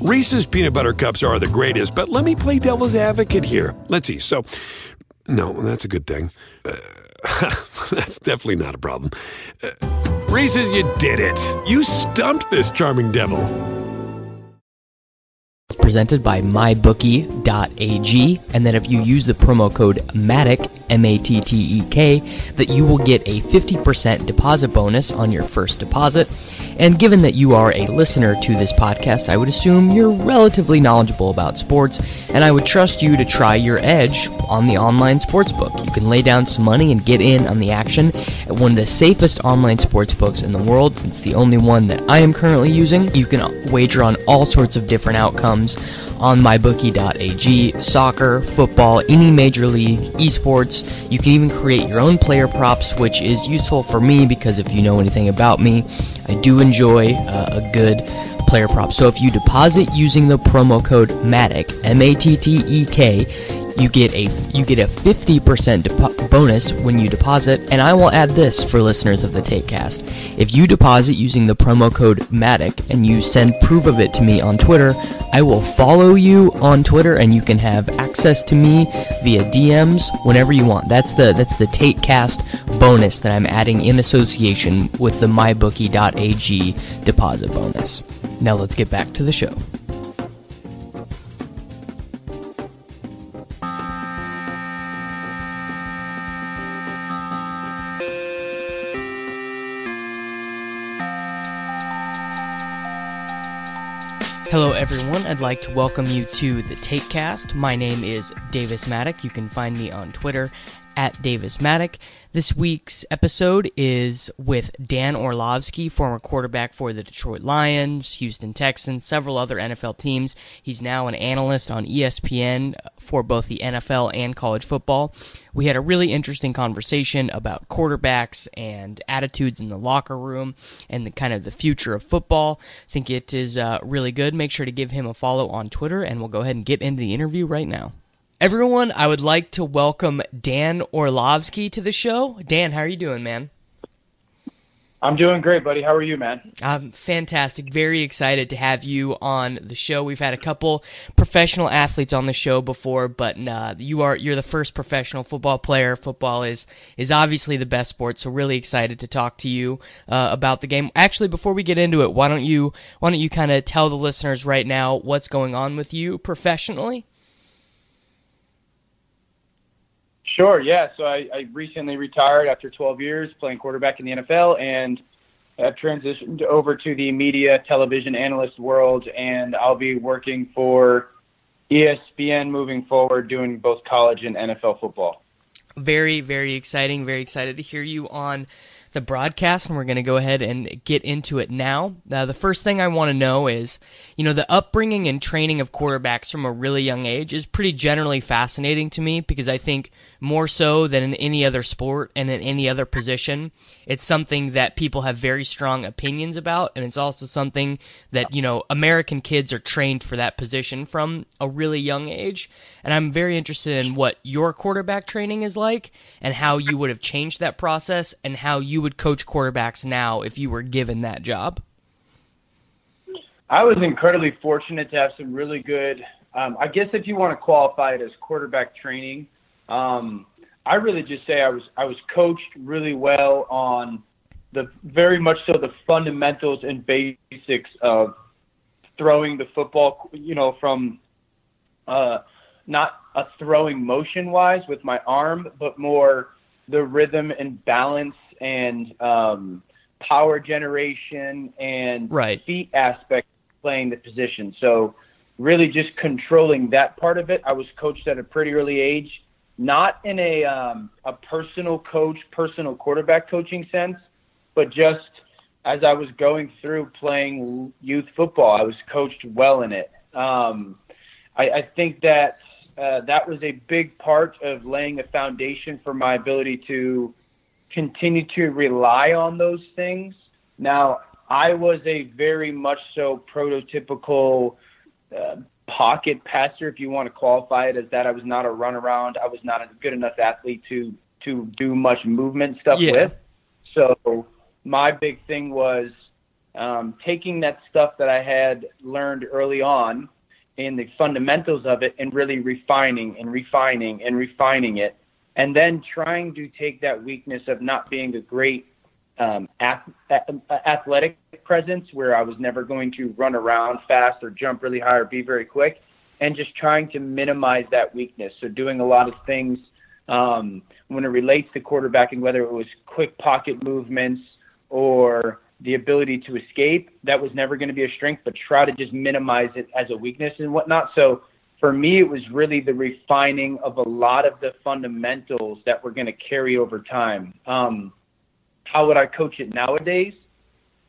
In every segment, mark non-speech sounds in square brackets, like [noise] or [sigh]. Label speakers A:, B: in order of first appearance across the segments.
A: Reese's peanut butter cups are the greatest, but let me play devil's advocate here. Let's see. So, no, that's a good thing. Uh, [laughs] that's definitely not a problem. Uh, Reese's, you did it. You stumped this charming devil.
B: It's presented by mybookie.ag, and then if you use the promo code MATTEK, M A T T E K, that you will get a 50% deposit bonus on your first deposit. And given that you are a listener to this podcast, I would assume you're relatively knowledgeable about sports, and I would trust you to try your edge on the online sportsbook. You can lay down some money and get in on the action at one of the safest online sportsbooks in the world. It's the only one that I am currently using. You can wager on all sorts of different outcomes on mybookie.ag, soccer, football, any major league, esports. You can even create your own player props, which is useful for me because if you know anything about me, I do enjoy uh, a good player prop. So if you deposit using the promo code MATTEK, M A T T E K, you get a you get a 50% depo- bonus when you deposit and i will add this for listeners of the takecast if you deposit using the promo code MATTEK and you send proof of it to me on twitter i will follow you on twitter and you can have access to me via dms whenever you want. That's the that's the takecast bonus that i'm adding in association with the mybookie.ag deposit bonus. Now let's get back to the show Hello, everyone. I'd like to welcome you to the Takecast. My name is Davis Mattek. You can find me on Twitter at Davis Mattek. This week's episode is with Dan Orlovsky, former quarterback for the Detroit Lions, Houston Texans, several other NFL teams. He's now an analyst on ESPN for both the NFL and college football. We had a really interesting conversation about quarterbacks and attitudes in the locker room and the kind of the future of football. I think it is uh, really good. Make sure to give him a follow on Twitter, and we'll go ahead and get into the interview right now. Everyone, I would like to welcome Dan Orlovsky to the show. Dan, how are you doing, man?
C: I'm doing great, buddy. How are you, man?
B: I'm fantastic. Very excited to have you on the show. We've had a couple professional athletes on the show before, but uh, you are you're the first professional football player. Football is is obviously the best sport, so really excited to talk to you uh, about the game. Actually, before we get into it, why don't you why don't you kind of tell the listeners right now what's going on with you professionally?
C: Sure. Yeah. So I, I recently retired after 12 years playing quarterback in the NFL, and I've transitioned over to the media television analyst world, and I'll be working for ESPN moving forward, doing both college and NFL football.
B: Very, very exciting. Very excited to hear you on the broadcast, and we're going to go ahead and get into it now. Uh, the first thing I want to know is, you know, the upbringing and training of quarterbacks from a really young age is pretty generally fascinating to me because I think more so than in any other sport and in any other position, it's something that people have very strong opinions about, and it's also something that, you know, American kids are trained for that position from a really young age. And I'm very interested in what your quarterback training is like and how you would have changed that process and how you would coach quarterbacks now if you were given that job.
C: I was incredibly fortunate to have some really good, um, I guess if you want to qualify it as quarterback training, um, I really just say I was I was coached really well on the very much so the fundamentals and basics of throwing the football, you know, from uh, not a throwing motion wise with my arm, but more the rhythm and balance and um, power generation and
B: right.
C: feet aspect playing the position. So really just controlling that part of it. I was coached at a pretty early age, not in a um, a personal coach, personal quarterback coaching sense, but just as I was going through playing youth football, I was coached well in it. Um, I, I think that uh, that was a big part of laying a foundation for my ability to continue to rely on those things. Now, I was a very much so prototypical uh, pocket passer, if you want to qualify it as that. I was not a runaround. I was not a good enough athlete to to do much movement stuff
B: yeah.
C: with. So my big thing was um, taking that stuff that I had learned early on in the fundamentals of it and really refining and refining and refining it, and then trying to take that weakness of not being a great um, athletic presence where I was never going to run around fast or jump really high or be very quick, and just trying to minimize that weakness. So doing a lot of things um, when it relates to quarterbacking, whether it was quick pocket movements or the ability to escape, that was never going to be a strength, but try to just minimize it as a weakness and whatnot. So for me, it was really the refining of a lot of the fundamentals that were going to carry over time. Um, how would I coach it nowadays?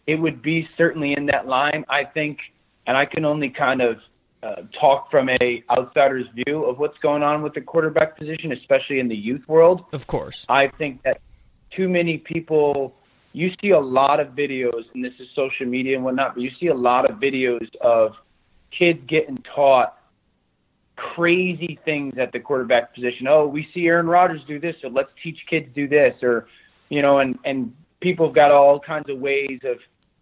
C: It would be certainly in that line, I think, and I can only kind of uh, talk from a outsider's view of what's going on with the quarterback position, especially in the youth world.
B: Of course,
C: I think that too many people. You see a lot of videos, and this is social media and whatnot, but you see a lot of videos of kids getting taught crazy things at the quarterback position. Oh, we see Aaron Rodgers do this, so let's teach kids do this, or you know, and and people have got all kinds of ways of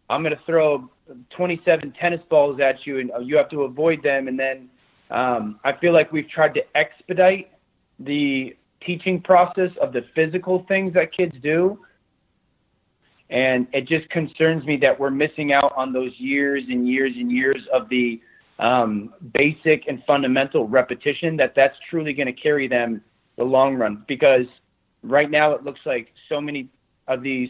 C: I'm going to throw 27 tennis balls at you, and you have to avoid them. And then um, I feel like we've tried to expedite the teaching process of the physical things that kids do. And it just concerns me that we're missing out on those years and years and years of the um, basic and fundamental repetition that that's truly going to carry them the long run. Because right now it looks like so many of these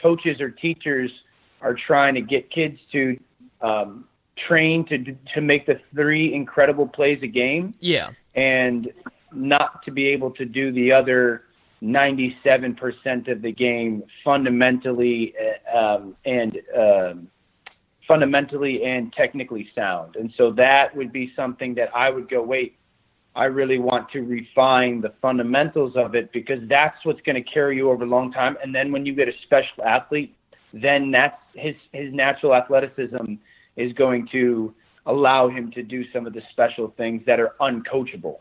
C: coaches or teachers – are trying to get kids to um, train to to make the three incredible plays a game.
B: Yeah,
C: and not to be able to do the other 97% of the game fundamentally uh, um, and um, fundamentally and technically sound. And so that would be something that I would go, wait, I really want to refine the fundamentals of it because that's what's going to carry you over a long time. And then when you get a special athlete then that's his his natural athleticism is going to allow him to do some of the special things that are uncoachable.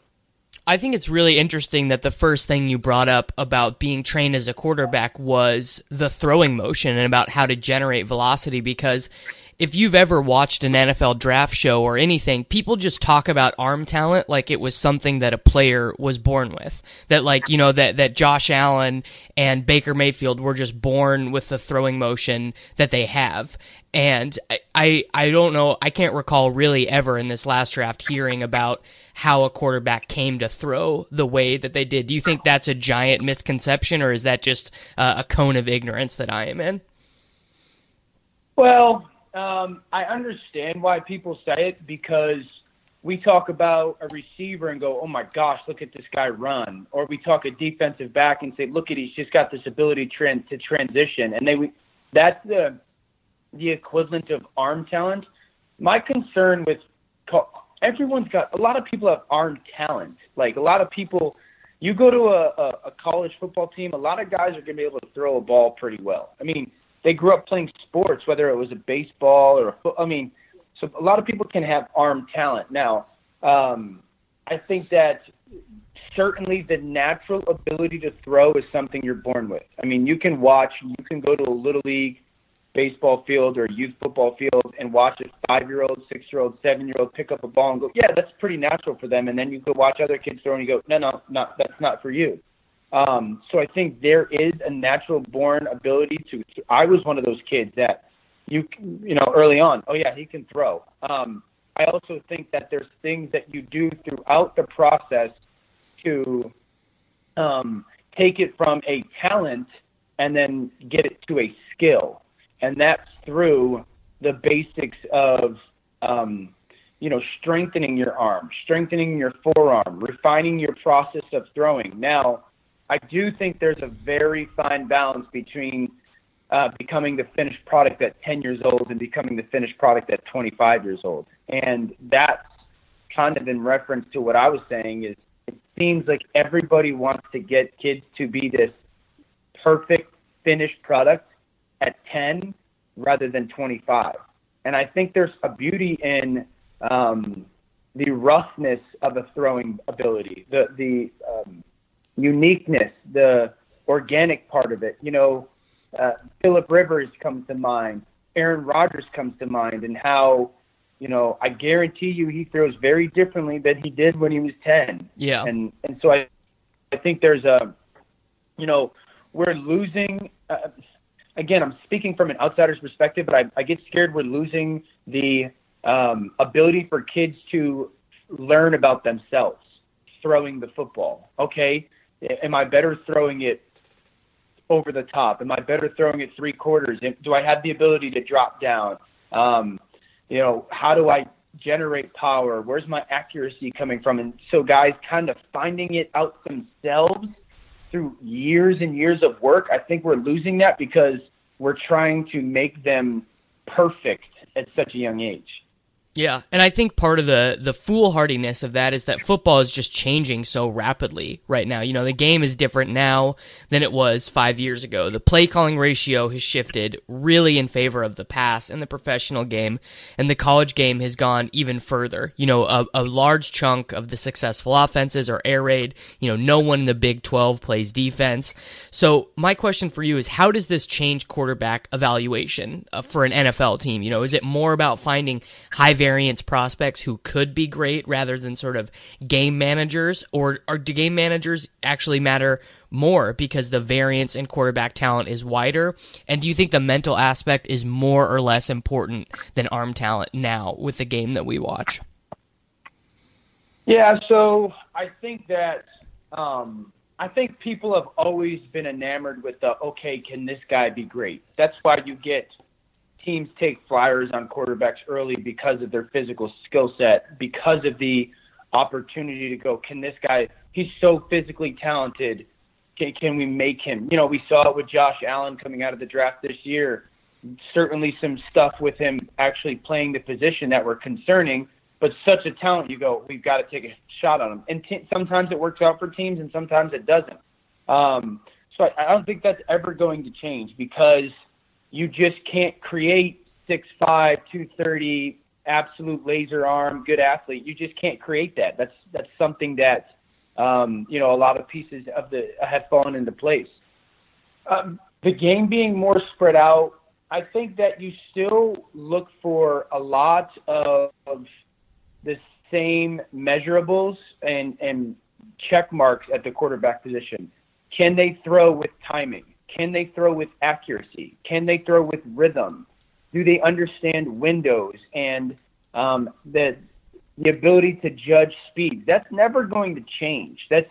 B: I think it's really interesting that the first thing you brought up about being trained as a quarterback was the throwing motion and about how to generate velocity because if you've ever watched an NFL draft show or anything, people just talk about arm talent like it was something that a player was born with. That like, you know, that, that Josh Allen and Baker Mayfield were just born with the throwing motion that they have. And I, I, I don't know, I can't recall really ever in this last draft hearing about how a quarterback came to throw the way that they did. Do you think that's a giant misconception or is that just uh, a cone of ignorance that I am in?
C: Well, um, I understand why people say it because we talk about a receiver and go, "Oh my gosh, look at this guy run," or we talk a defensive back and say, "Look at he's just got this ability to transition," and they we, that's the the equivalent of arm talent. My concern with everyone's got a lot of people have arm talent. Like a lot of people, you go to a, a, a college football team, a lot of guys are going to be able to throw a ball pretty well. I mean, they grew up playing sports, whether it was a baseball or a foot. I mean, so a lot of people can have arm talent. Now, um, I think that certainly the natural ability to throw is something you're born with. I mean, you can watch, you can go to a little league baseball field or youth football field and watch a five year old, six year old, seven year old pick up a ball and go, yeah, that's pretty natural for them. And then you go watch other kids throw and you go, no, no, not that's not for you. Um, so I think there is a natural born ability to. I was one of those kids that you you know early on. Oh yeah, he can throw. Um, I also think that there's things that you do throughout the process to um, take it from a talent and then get it to a skill, and that's through the basics of um, you know strengthening your arm, strengthening your forearm, refining your process of throwing. Now I do think there's a very fine balance between uh, becoming the finished product at 10 years old and becoming the finished product at 25 years old. And that's kind of in reference to what I was saying is it seems like everybody wants to get kids to be this perfect finished product at 10 rather than 25. And I think there's a beauty in um, the roughness of a throwing ability, the the um, uniqueness, the organic part of it. You know, uh, Philip Rivers comes to mind. Aaron Rodgers comes to mind and how, you know, I guarantee you he throws very differently than he did when he was 10.
B: Yeah.
C: And and so I I think there's a you know, we're losing uh, again, I'm speaking from an outsider's perspective, but I, I get scared we're losing the um, ability for kids to learn about themselves throwing the football. Okay, am I better throwing it over the top? Am I better throwing it three quarters? Do I have the ability to drop down? Um, you know, how do I generate power? Where's my accuracy coming from? And so guys kind of finding it out themselves through years and years of work. I think we're losing that because we're trying to make them perfect at such a young age.
B: Yeah, and I think part of the the foolhardiness of that is that football is just changing so rapidly right now. You know, the game is different now than it was 5 years ago. The play calling ratio has shifted really in favor of the pass in the professional game, and the college game has gone even further. You know, a, a large chunk of the successful offenses are air raid. You know, no one in the Big 12 plays defense. So, my question for you is how does this change quarterback evaluation uh, for an NFL team? You know, is it more about finding high variance prospects who could be great rather than sort of game managers? Or, or do game managers actually matter more because the variance in quarterback talent is wider? And do you think the mental aspect is more or less important than arm talent now with the game that we watch?
C: Yeah, so I think that um, I think people have always been enamored with the okay, can this guy be great? That's why you get teams take flyers on quarterbacks early because of their physical skill set, because of the opportunity to go, can this guy, he's so physically talented, can, can we make him? You know, we saw it with Josh Allen coming out of the draft this year. Certainly some stuff with him actually playing the position that were concerning, but such a talent, you go, we've got to take a shot on him. And t- sometimes it works out for teams and sometimes it doesn't. Um, so I, I don't think that's ever going to change because – you just can't create 6'5", 230, absolute laser arm, good athlete. You just can't create that. That's that's something that um, you know a lot of pieces of the have fallen into place. Um, the game being more spread out, I think that you still look for a lot of, of the same measurables and and check marks at the quarterback position. Can they throw with timing? Can they throw with accuracy? Can they throw with rhythm? Do they understand windows and um, the the ability to judge speed? That's never going to change. That's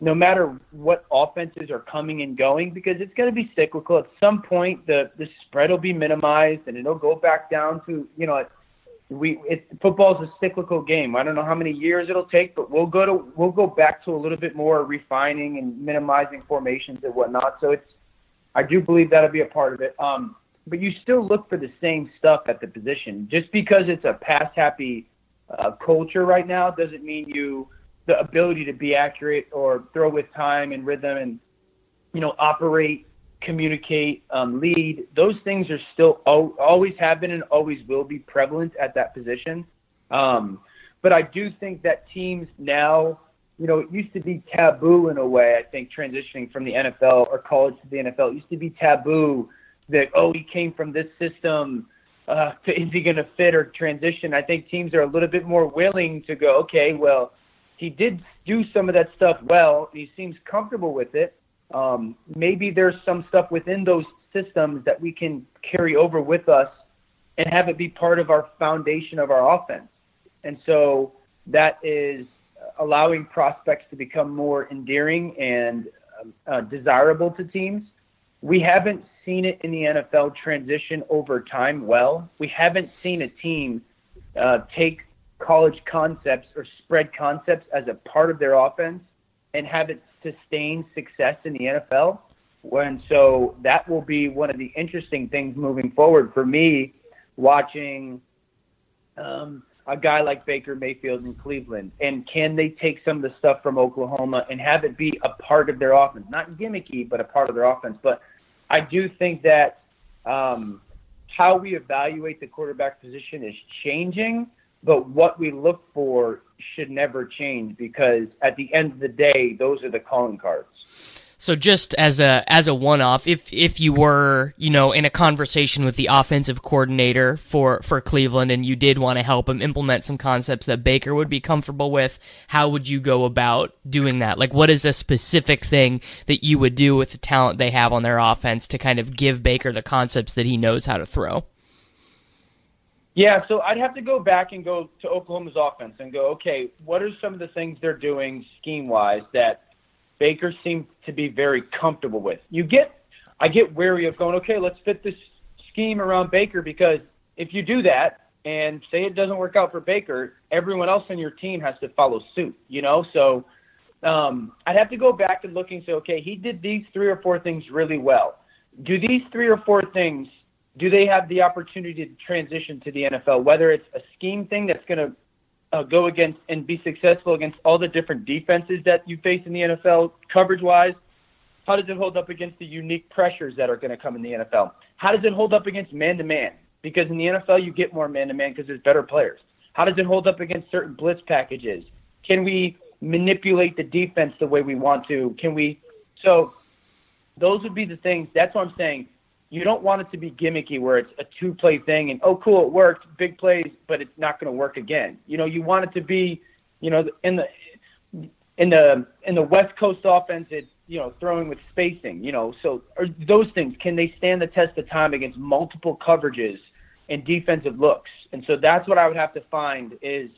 C: no matter what offenses are coming and going because it's going to be cyclical. At some point, the the spread will be minimized and it'll go back down to you know. We it, football is a cyclical game. I don't know how many years it'll take, but we'll go to we'll go back to a little bit more refining and minimizing formations and whatnot. So it's I do believe that'll be a part of it. Um, but you still look for the same stuff at the position. Just because it's a pass happy uh, culture right now doesn't mean you the ability to be accurate or throw with time and rhythm and you know operate, communicate, um, lead. Those things are still always have been and always will be prevalent at that position. Um, but I do think that teams now you know, it used to be taboo in a way, I think, transitioning from the NFL or college to the NFL. It used to be taboo that, oh, he came from this system. Uh, to, [laughs] is he going to fit or transition? I think teams are a little bit more willing to go, okay, well, he did do some of that stuff well. He seems comfortable with it. Um, maybe there's some stuff within those systems that we can carry over with us and have it be part of our foundation of our offense. And so that is allowing prospects to become more endearing and uh, desirable to teams. We haven't seen it in the NFL transition over time well. We haven't seen a team uh, take college concepts or spread concepts as a part of their offense and have it sustain success in the NFL. And so that will be one of the interesting things moving forward for me watching um, a guy like Baker Mayfield in Cleveland? And can they take some of the stuff from Oklahoma and have it be a part of their offense? Not gimmicky, but a part of their offense. But I do think that um, how we evaluate the quarterback position is changing, but what we look for should never change because at the end of the day, those are the calling cards.
B: So just as a as a one off, if if you were you know in a conversation with the offensive coordinator for for Cleveland and you did want to help him implement some concepts that Baker would be comfortable with, how would you go about doing that? Like, what is a specific thing that you would do with the talent they have on their offense to kind of give Baker the concepts that he knows how to throw?
C: Yeah, so I'd have to go back and go to Oklahoma's offense and go, okay, what are some of the things they're doing scheme wise that Baker seemed to be very comfortable with. You get, I get wary of going, okay, let's fit this scheme around Baker because if you do that and say it doesn't work out for Baker, everyone else on your team has to follow suit, you know? So um, I'd have to go back and look and say, okay, he did these three or four things really well. Do these three or four things, do they have the opportunity to transition to the NFL? Whether it's a scheme thing that's going to uh, go against and be successful against all the different defenses that you face in the NFL, coverage wise? How does it hold up against the unique pressures that are going to come in the NFL? How does it hold up against man to man? Because in the NFL, you get more man to man because there's better players. How does it hold up against certain blitz packages? Can we manipulate the defense the way we want to? Can we? So those would be the things. That's what I'm saying you don't want it to be gimmicky where it's a two play thing and oh cool it worked big plays but it's not going to work again. You know you want it to be you know in the in the in the west coast offense it's you know throwing with spacing you know. So those things can they stand the test of time against multiple coverages and defensive looks? And so that's what i would have to find is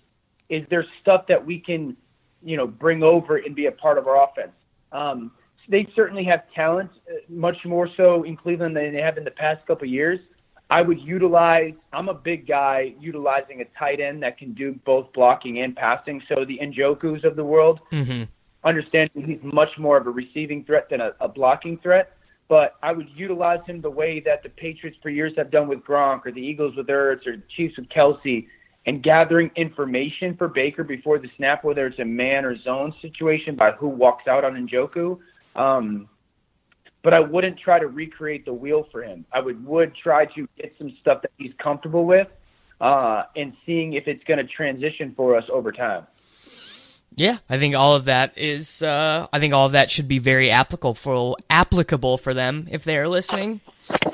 C: is there stuff that we can you know bring over and be a part of our offense? Um, they certainly have talent, uh, much more so in Cleveland than they have in the past couple of years. I would utilize. I'm a big guy utilizing a tight end that can do both blocking and passing. So the Njokus of the world, mm-hmm. understanding he's much more of a receiving threat than a, a blocking threat. But I would utilize him the way that the Patriots for years have done with Gronk, or the Eagles with Ertz, or the Chiefs with Kelce, and gathering information for Baker before the snap, whether it's a man or zone situation by who walks out on Njoku um, but I wouldn't try to recreate the wheel for him. I would would try to get some stuff that he's comfortable with, uh, and seeing if it's going to transition for us over time.
B: Yeah, I think all of that is. Uh, I think all of that should be very applicable for applicable for them if they are listening.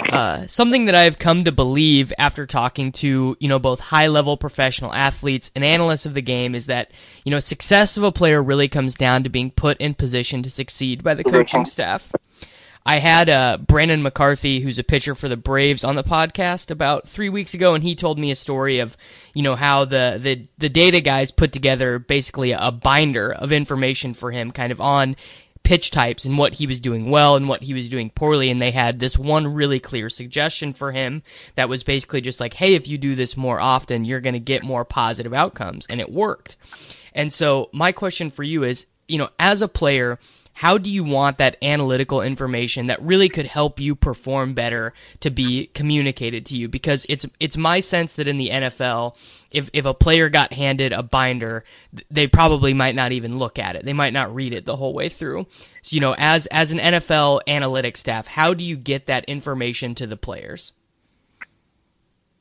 B: Uh, something that I've come to believe after talking to, you know, both high level professional athletes and analysts of the game is that, you know, success of a player really comes down to being put in position to succeed by the coaching staff. I had uh, Brandon McCarthy, who's a pitcher for the Braves, on the podcast about three weeks ago, and he told me a story of, you know, how the, the, the data guys put together basically a binder of information for him kind of on pitch types and what he was doing well and what he was doing poorly. And they had this one really clear suggestion for him that was basically just like, hey, if you do this more often, you're going to get more positive outcomes. And it worked. And so my question for you is, you know, as a player, how do you want that analytical information that really could help you perform better to be communicated to you? Because it's it's my sense that in the NFL, if if a player got handed a binder, they probably might not even look at it. They might not read it the whole way through. So, you know, as as an NFL analytics staff, how do you get that information to the players?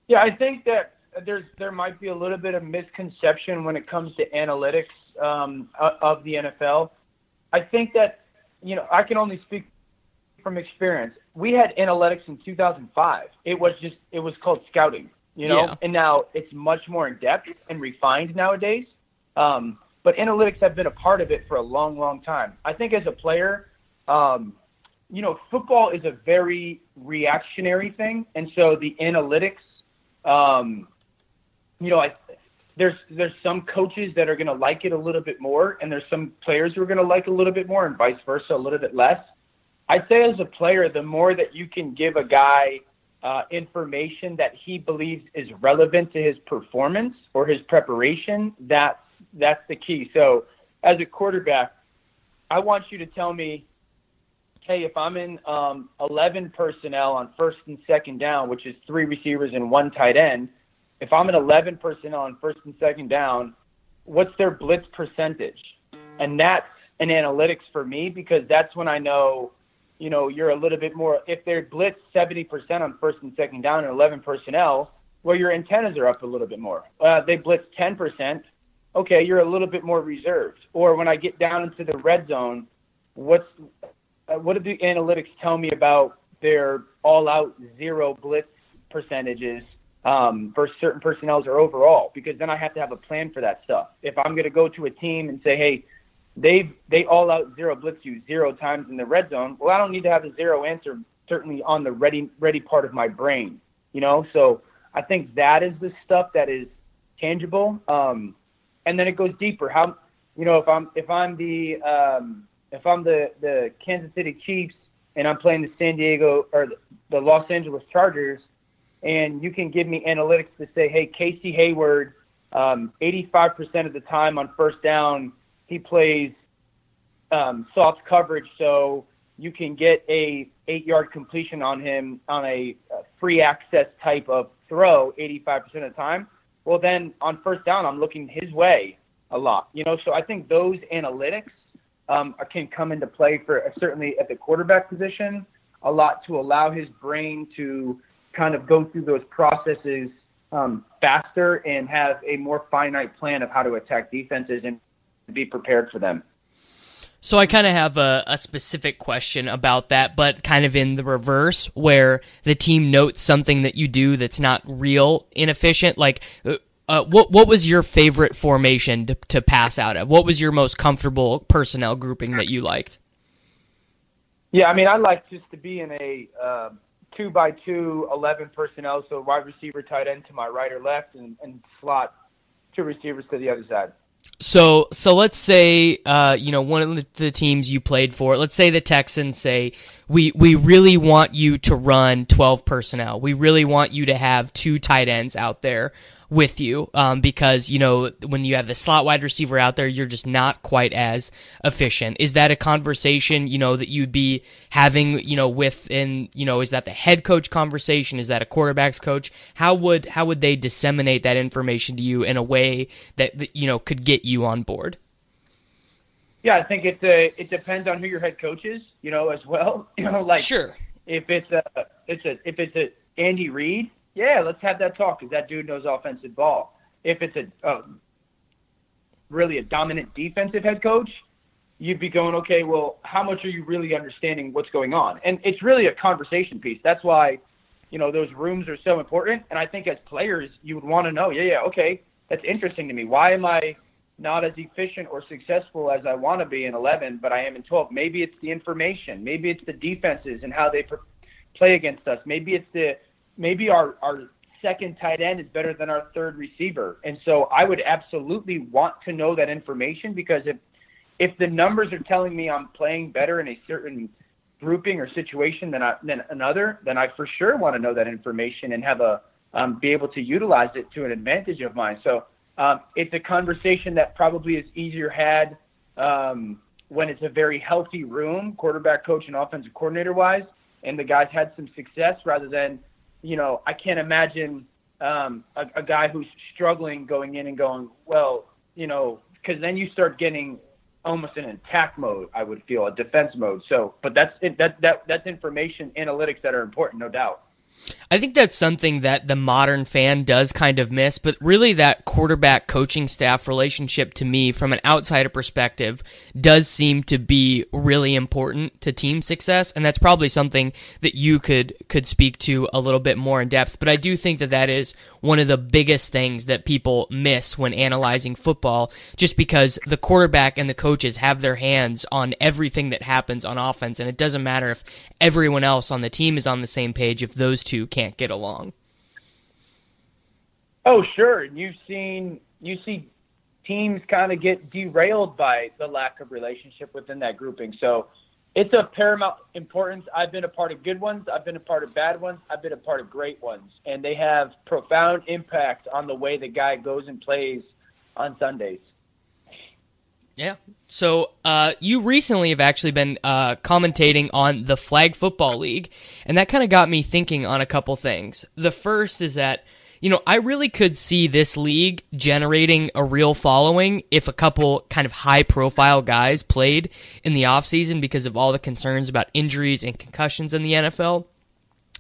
C: Yeah, I think that there's there might be a little bit of misconception when it comes to analytics um, of the NFL I think that, you know, I can only speak from experience. We had analytics in 2005. It was just, it was called scouting, you know, yeah. and now it's much more in depth and refined nowadays. Um, but analytics have been a part of it for a long, long time. I think as a player, um, you know, football is a very reactionary thing, and so the analytics, um, you know, I there's there's some coaches that are going to like it a little bit more, and there's some players who are going to like it a little bit more, and vice versa, a little bit less. I'd say as a player, the more that you can give a guy uh, information that he believes is relevant to his performance or his preparation, that's that's the key. So, as a quarterback, I want you to tell me, hey, if I'm in um, 11 personnel on first and second down, which is three receivers and one tight end if I'm an 11 personnel on first and second down, what's their blitz percentage? And that's an analytics for me because that's when I know, you know, you're a little bit more. If they're blitz 70% on first and second down and 11 personnel, well, your antennas are up a little bit more. Uh, they blitz 10%. Okay, you're a little bit more reserved. Or when I get down into the red zone, what's uh, what do the analytics tell me about their all-out zero blitz percentages um, versus certain personnels or overall? Because then I have to have a plan for that stuff. If I'm going to go to a team and say, hey, they they all out zero blitz you zero times in the red zone. Well, I don't need to have a zero answer certainly on the ready ready part of my brain, you know. So I think that is the stuff that is tangible, um, and then it goes deeper. How you know if I'm if I'm the um, if I'm the the Kansas City Chiefs and I'm playing the San Diego or the, the Los Angeles Chargers, and you can give me analytics to say, hey, Casey Hayward, um, 85% of the time on first down he plays um, soft coverage, so you can get a eight yard completion on him on a, a free access type of throw 85% of the time. Well, then on first down, I'm looking his way a lot. You know, so I think those analytics um, can come into play for uh, certainly at the quarterback position a lot to allow his brain to kind of go through those processes um, faster and have a more finite plan of how to attack defenses and be prepared for them.
B: So I kind of have a, a, specific question about that, but kind of in the reverse, where the team notes something that you do that's not real inefficient. Like, uh, uh, what what was your favorite formation to, to pass out of? What was your most comfortable personnel grouping that you liked?
C: Yeah, I mean, I like just to be in a uh, two by two, 11 personnel, so wide receiver, tight end to my right or left, and, and slot two receivers to the other side.
B: So so let's say uh, you know one of the teams you played for. Let's say the Texans say we we really want you to run twelve personnel. We really want you to have two tight ends out there with you um, because you know when you have the slot wide receiver out there, you're just not quite as efficient. Is that a conversation you know that you'd be having you know with in you know is that the head coach conversation? Is that a quarterbacks coach? How would how would they disseminate that information to you in a way that, that you know could get you on board?
C: Yeah, I think it's a it depends on who your head coach is, you know, as well. [laughs] You know, like
B: sure
C: if it's a it's a if it's a Andy Reid, yeah, let's have that talk because that dude knows offensive ball. If it's a uh, really a dominant defensive head coach, you'd be going, okay, well, how much are you really understanding what's going on? And it's really a conversation piece. That's why, you know, those rooms are so important. And I think as players, you would want to know, yeah, yeah, okay, that's interesting to me. Why am I not as efficient or successful as I want to be in 11, but I am in 12? Maybe it's the information. Maybe it's the defenses and how they play against us. Maybe it's the maybe our, our second tight end is better than our third receiver. And so I would absolutely want to know that information because if if the numbers are telling me I'm playing better in a certain grouping or situation than I, than another, then I for sure want to know that information and have a um, be able to utilize it to an advantage of mine. So um, it's a conversation that probably is easier had um, when it's a very healthy room, quarterback coach and offensive coordinator wise, and the guys had some success rather than you know, I can't imagine um, a, a guy who's struggling going in and going, well, you know, because then you start getting almost an attack mode. I would feel a defense mode. So, but that's that that that's information analytics that are important, no doubt.
B: I think that's something that the modern fan does kind of miss, but really that quarterback coaching staff relationship to me from an outsider perspective does seem to be really important to team success and that's probably something that you could could speak to a little bit more in depth, but I do think that that is one of the biggest things that people miss when analyzing football just because the quarterback and the coaches have their hands on everything that happens on offense and it doesn't matter if everyone else on the team is on the same page if those two can't get along.
C: Oh, sure. And You've seen you see teams kind of get derailed by the lack of relationship within that grouping. So it's of paramount importance. I've been a part of good ones. I've been a part of bad ones. I've been a part of great ones, and they have profound impact on the way the guy goes and plays on Sundays.
B: Yeah. So uh, you recently have actually been uh, commentating on the Flag Football League, and that kind of got me thinking on a couple things. The first is that you know I really could see this league generating a real following if a couple kind of high profile guys played in the offseason because of all the concerns about injuries and concussions in the NFL.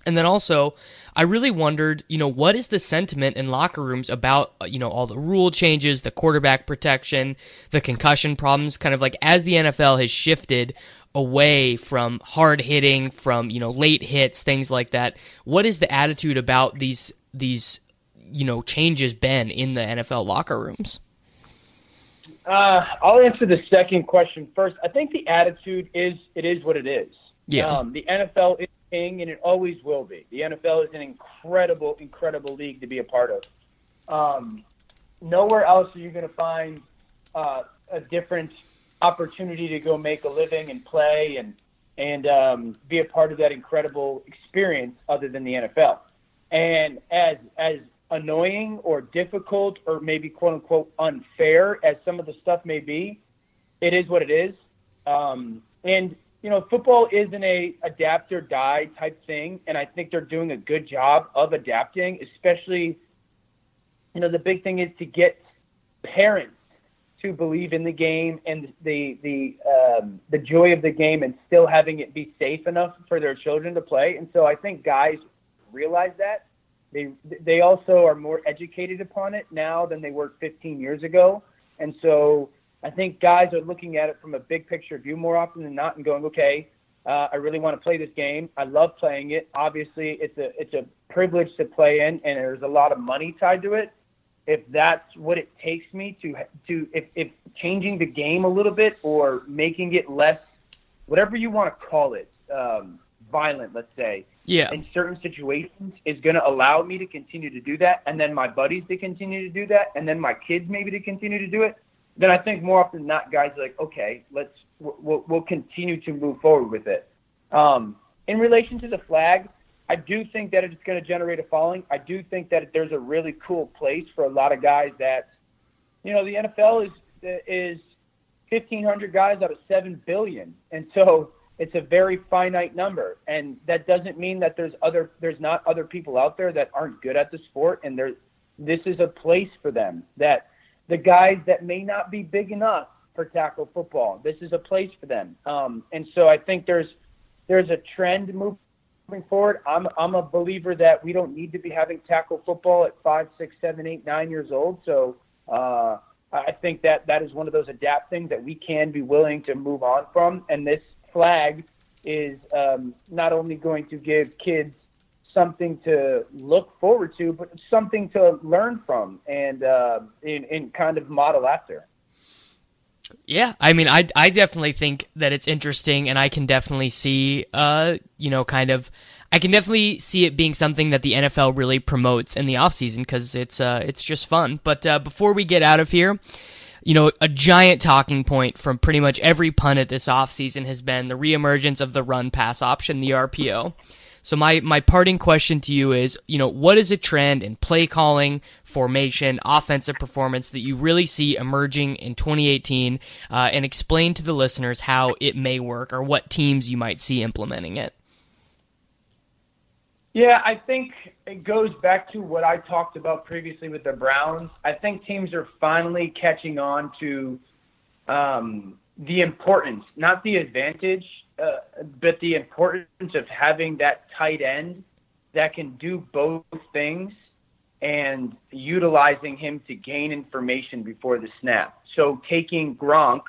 B: And then also, I really wondered, you know, what is the sentiment in locker rooms about, uh, you know, all the rule changes, the quarterback protection, the concussion problems, kind of like as the NFL has shifted away from hard hitting, from you know late hits, things like that. What is the attitude about these these you know changes been in the NFL locker rooms?
C: Uh, I'll answer the second question first. I think the attitude is it is what it is.
B: Yeah.
C: Um, the NFL is king, and it always will be. The NFL is an incredible, incredible league to be a part of. Um, nowhere else are you going to find uh, a different opportunity to go make a living and play and and um, be a part of that incredible experience other than the NFL. And as as annoying or difficult or maybe quote unquote unfair as some of the stuff may be, it is what it is. Um, and you know, football isn't a adapt or die type thing, and I think they're doing a good job of adapting. Especially, you know, the big thing is to get parents to believe in the game and the the um, the joy of the game, and still having it be safe enough for their children to play. And so I think guys realize that they they also are more educated upon it now than they were 15 years ago, and so I think guys are looking at it from a big picture view more often than not, and going, okay, uh, I really want to play this game. I love playing it. Obviously, it's a it's a privilege to play in, and there's a lot of money tied to it. If that's what it takes me to to if, if changing the game a little bit or making it less, whatever you want to call it, um, violent, let's say,
B: yeah.
C: in certain situations is going to allow me to continue to do that, and then my buddies to continue to do that, and then my kids maybe to continue to do it, then I think more often than not, guys are like, okay, let's we'll, we'll continue to move forward with it. Um, in relation to the flag, I do think that it's going to generate a following. I do think that there's a really cool place for a lot of guys that, you know, the NFL is is 1,500 guys out of seven billion, and so it's a very finite number, and that doesn't mean that there's other there's not other people out there that aren't good at the sport, and there this is a place for them that the guys that may not be big enough for tackle football, this is a place for them, um, and so I think there's there's a trend moving forward. I'm I'm a believer that we don't need to be having tackle football at five, six, seven, eight, nine years old. So uh, I think that that is one of those adapt things that we can be willing to move on from, and this flag is um, not only going to give kids something to look forward to, but something to learn from and uh, kind of model after.
B: Yeah, I mean, I I definitely think that it's interesting, and I can definitely see, uh, you know, kind of, I can definitely see it being something that the NFL really promotes in the offseason because it's uh it's just fun. But uh, before we get out of here, you know, a giant talking point from pretty much every pundit this offseason has been the reemergence of the run pass option, the RPO. So my, my parting question to you is, you know, what is a trend in play calling, formation, offensive performance that you really see emerging in 2018, uh, and explain to the listeners how it may work or what teams you might see implementing it?
C: Yeah, I think it goes back to what I talked about previously with the Browns. I think teams are finally catching on to um, the importance, not the advantage, uh, but the importance of having that tight end that can do both things and utilizing him to gain information before the snap. So taking Gronk,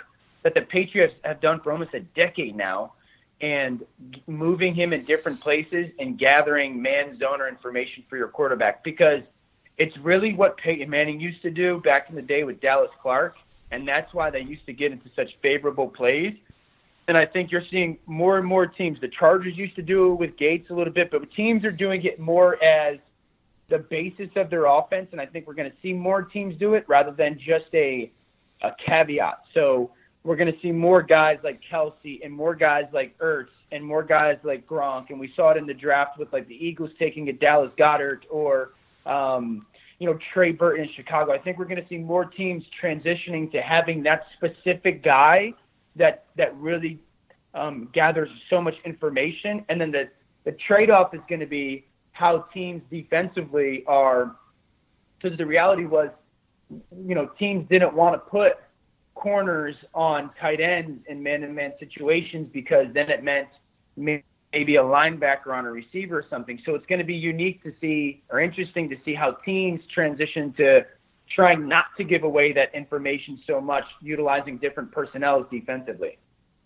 C: that the Patriots have done for almost a decade now, and moving him in different places and gathering man zoner information for your quarterback because it's really what Peyton Manning used to do back in the day with Dallas Clark, and that's why they used to get into such favorable plays. And I think you're seeing more and more teams. The Chargers used to do it with Gates a little bit, but teams are doing it more as the basis of their offense, and I think we're going to see more teams do it rather than just a a caveat. So we're going to see more guys like Kelce and more guys like Ertz and more guys like Gronk. And we saw it in the draft with like the Eagles taking a Dallas Goedert or, um, you know, Trey Burton in Chicago. I think we're going to see more teams transitioning to having that specific guy that that really um, gathers so much information. And then the the trade off is going to be how teams defensively are. Because the reality was, you know, teams didn't want to put corners on tight ends in man-to-man situations because then it meant maybe a linebacker on a receiver or something. So it's going to be unique to see or interesting to see how teams transition to trying not to give away that information so much, utilizing different personnel defensively.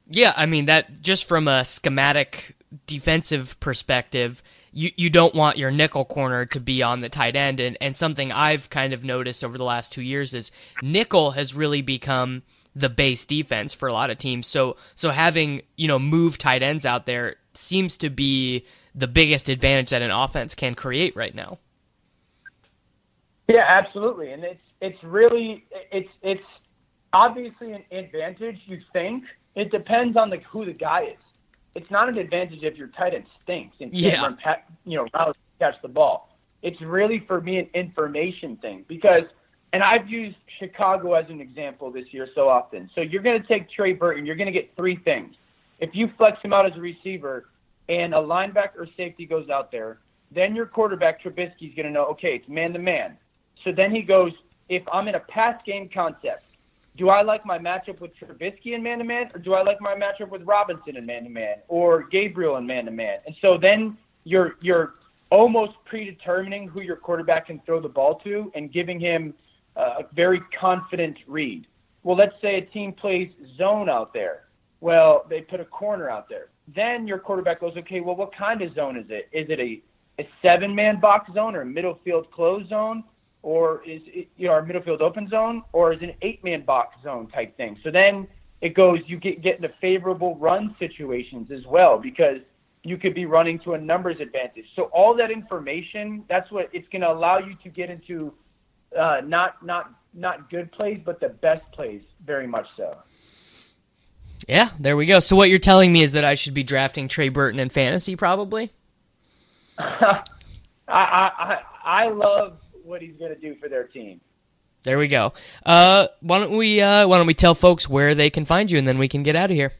B: Yeah, I mean that just from a schematic defensive perspective, you you don't want your nickel corner to be on the tight end and and something I've kind of noticed over the last 2 years is nickel has really become the base defense for a lot of teams. So so having, you know, move tight ends out there seems to be the biggest advantage that an offense can create right now.
C: Yeah, absolutely. And it's it's really it's it's obviously an advantage you think. It depends on the who the guy is. It's not an advantage if your tight end stinks and can't run you know routes catch the ball. It's really for me an information thing because and I've used Chicago as an example this year so often. So you're going to take Trey Burton, you're going to get three things. If you flex him out as a receiver and a linebacker or safety goes out there, then your quarterback Trubisky's going to know, okay, it's man to man. So then he goes, if I'm in a pass game concept, do I like my matchup with Trubisky in man to man, or do I like my matchup with Robinson in man to man, or Gabriel in man to man? And so then you're you're almost predetermining who your quarterback can throw the ball to and giving him uh, a very confident read. Well, let's say a team plays zone out there. Well, they put a corner out there. Then your quarterback goes, okay, well, what kind of zone is it? Is it a, a seven man box zone or a middle field closed zone? Or is it, you know, our middle field open zone? Or is it an eight man box zone type thing? So then it goes, you get, get into favorable run situations as well because you could be running to a numbers advantage. So all that information, that's what it's going to allow you to get into uh, not not not good plays, but the best plays, very much so.
B: Yeah, there we go. So what you're telling me is that I should be drafting Trey Burton in fantasy probably? [laughs]
C: I, I I I love what he's going to do for their team.
B: There we go. Uh, why don't we uh, why don't we tell folks where they can find you and then we can get out of here.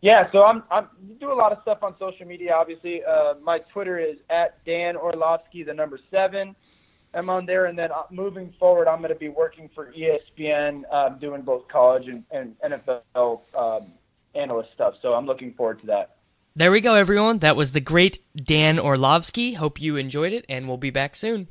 C: Yeah, so I'm I'm do a lot of stuff on social media. Obviously, uh, my Twitter is at Dan Orlovsky, the number seven. I'm on there, and then uh, moving forward, I'm going to be working for ESPN, um, doing both college and, and NFL um, analyst stuff. So I'm looking forward to that.
B: There we go, everyone. That was the great Dan Orlovsky. Hope you enjoyed it, and we'll be back soon.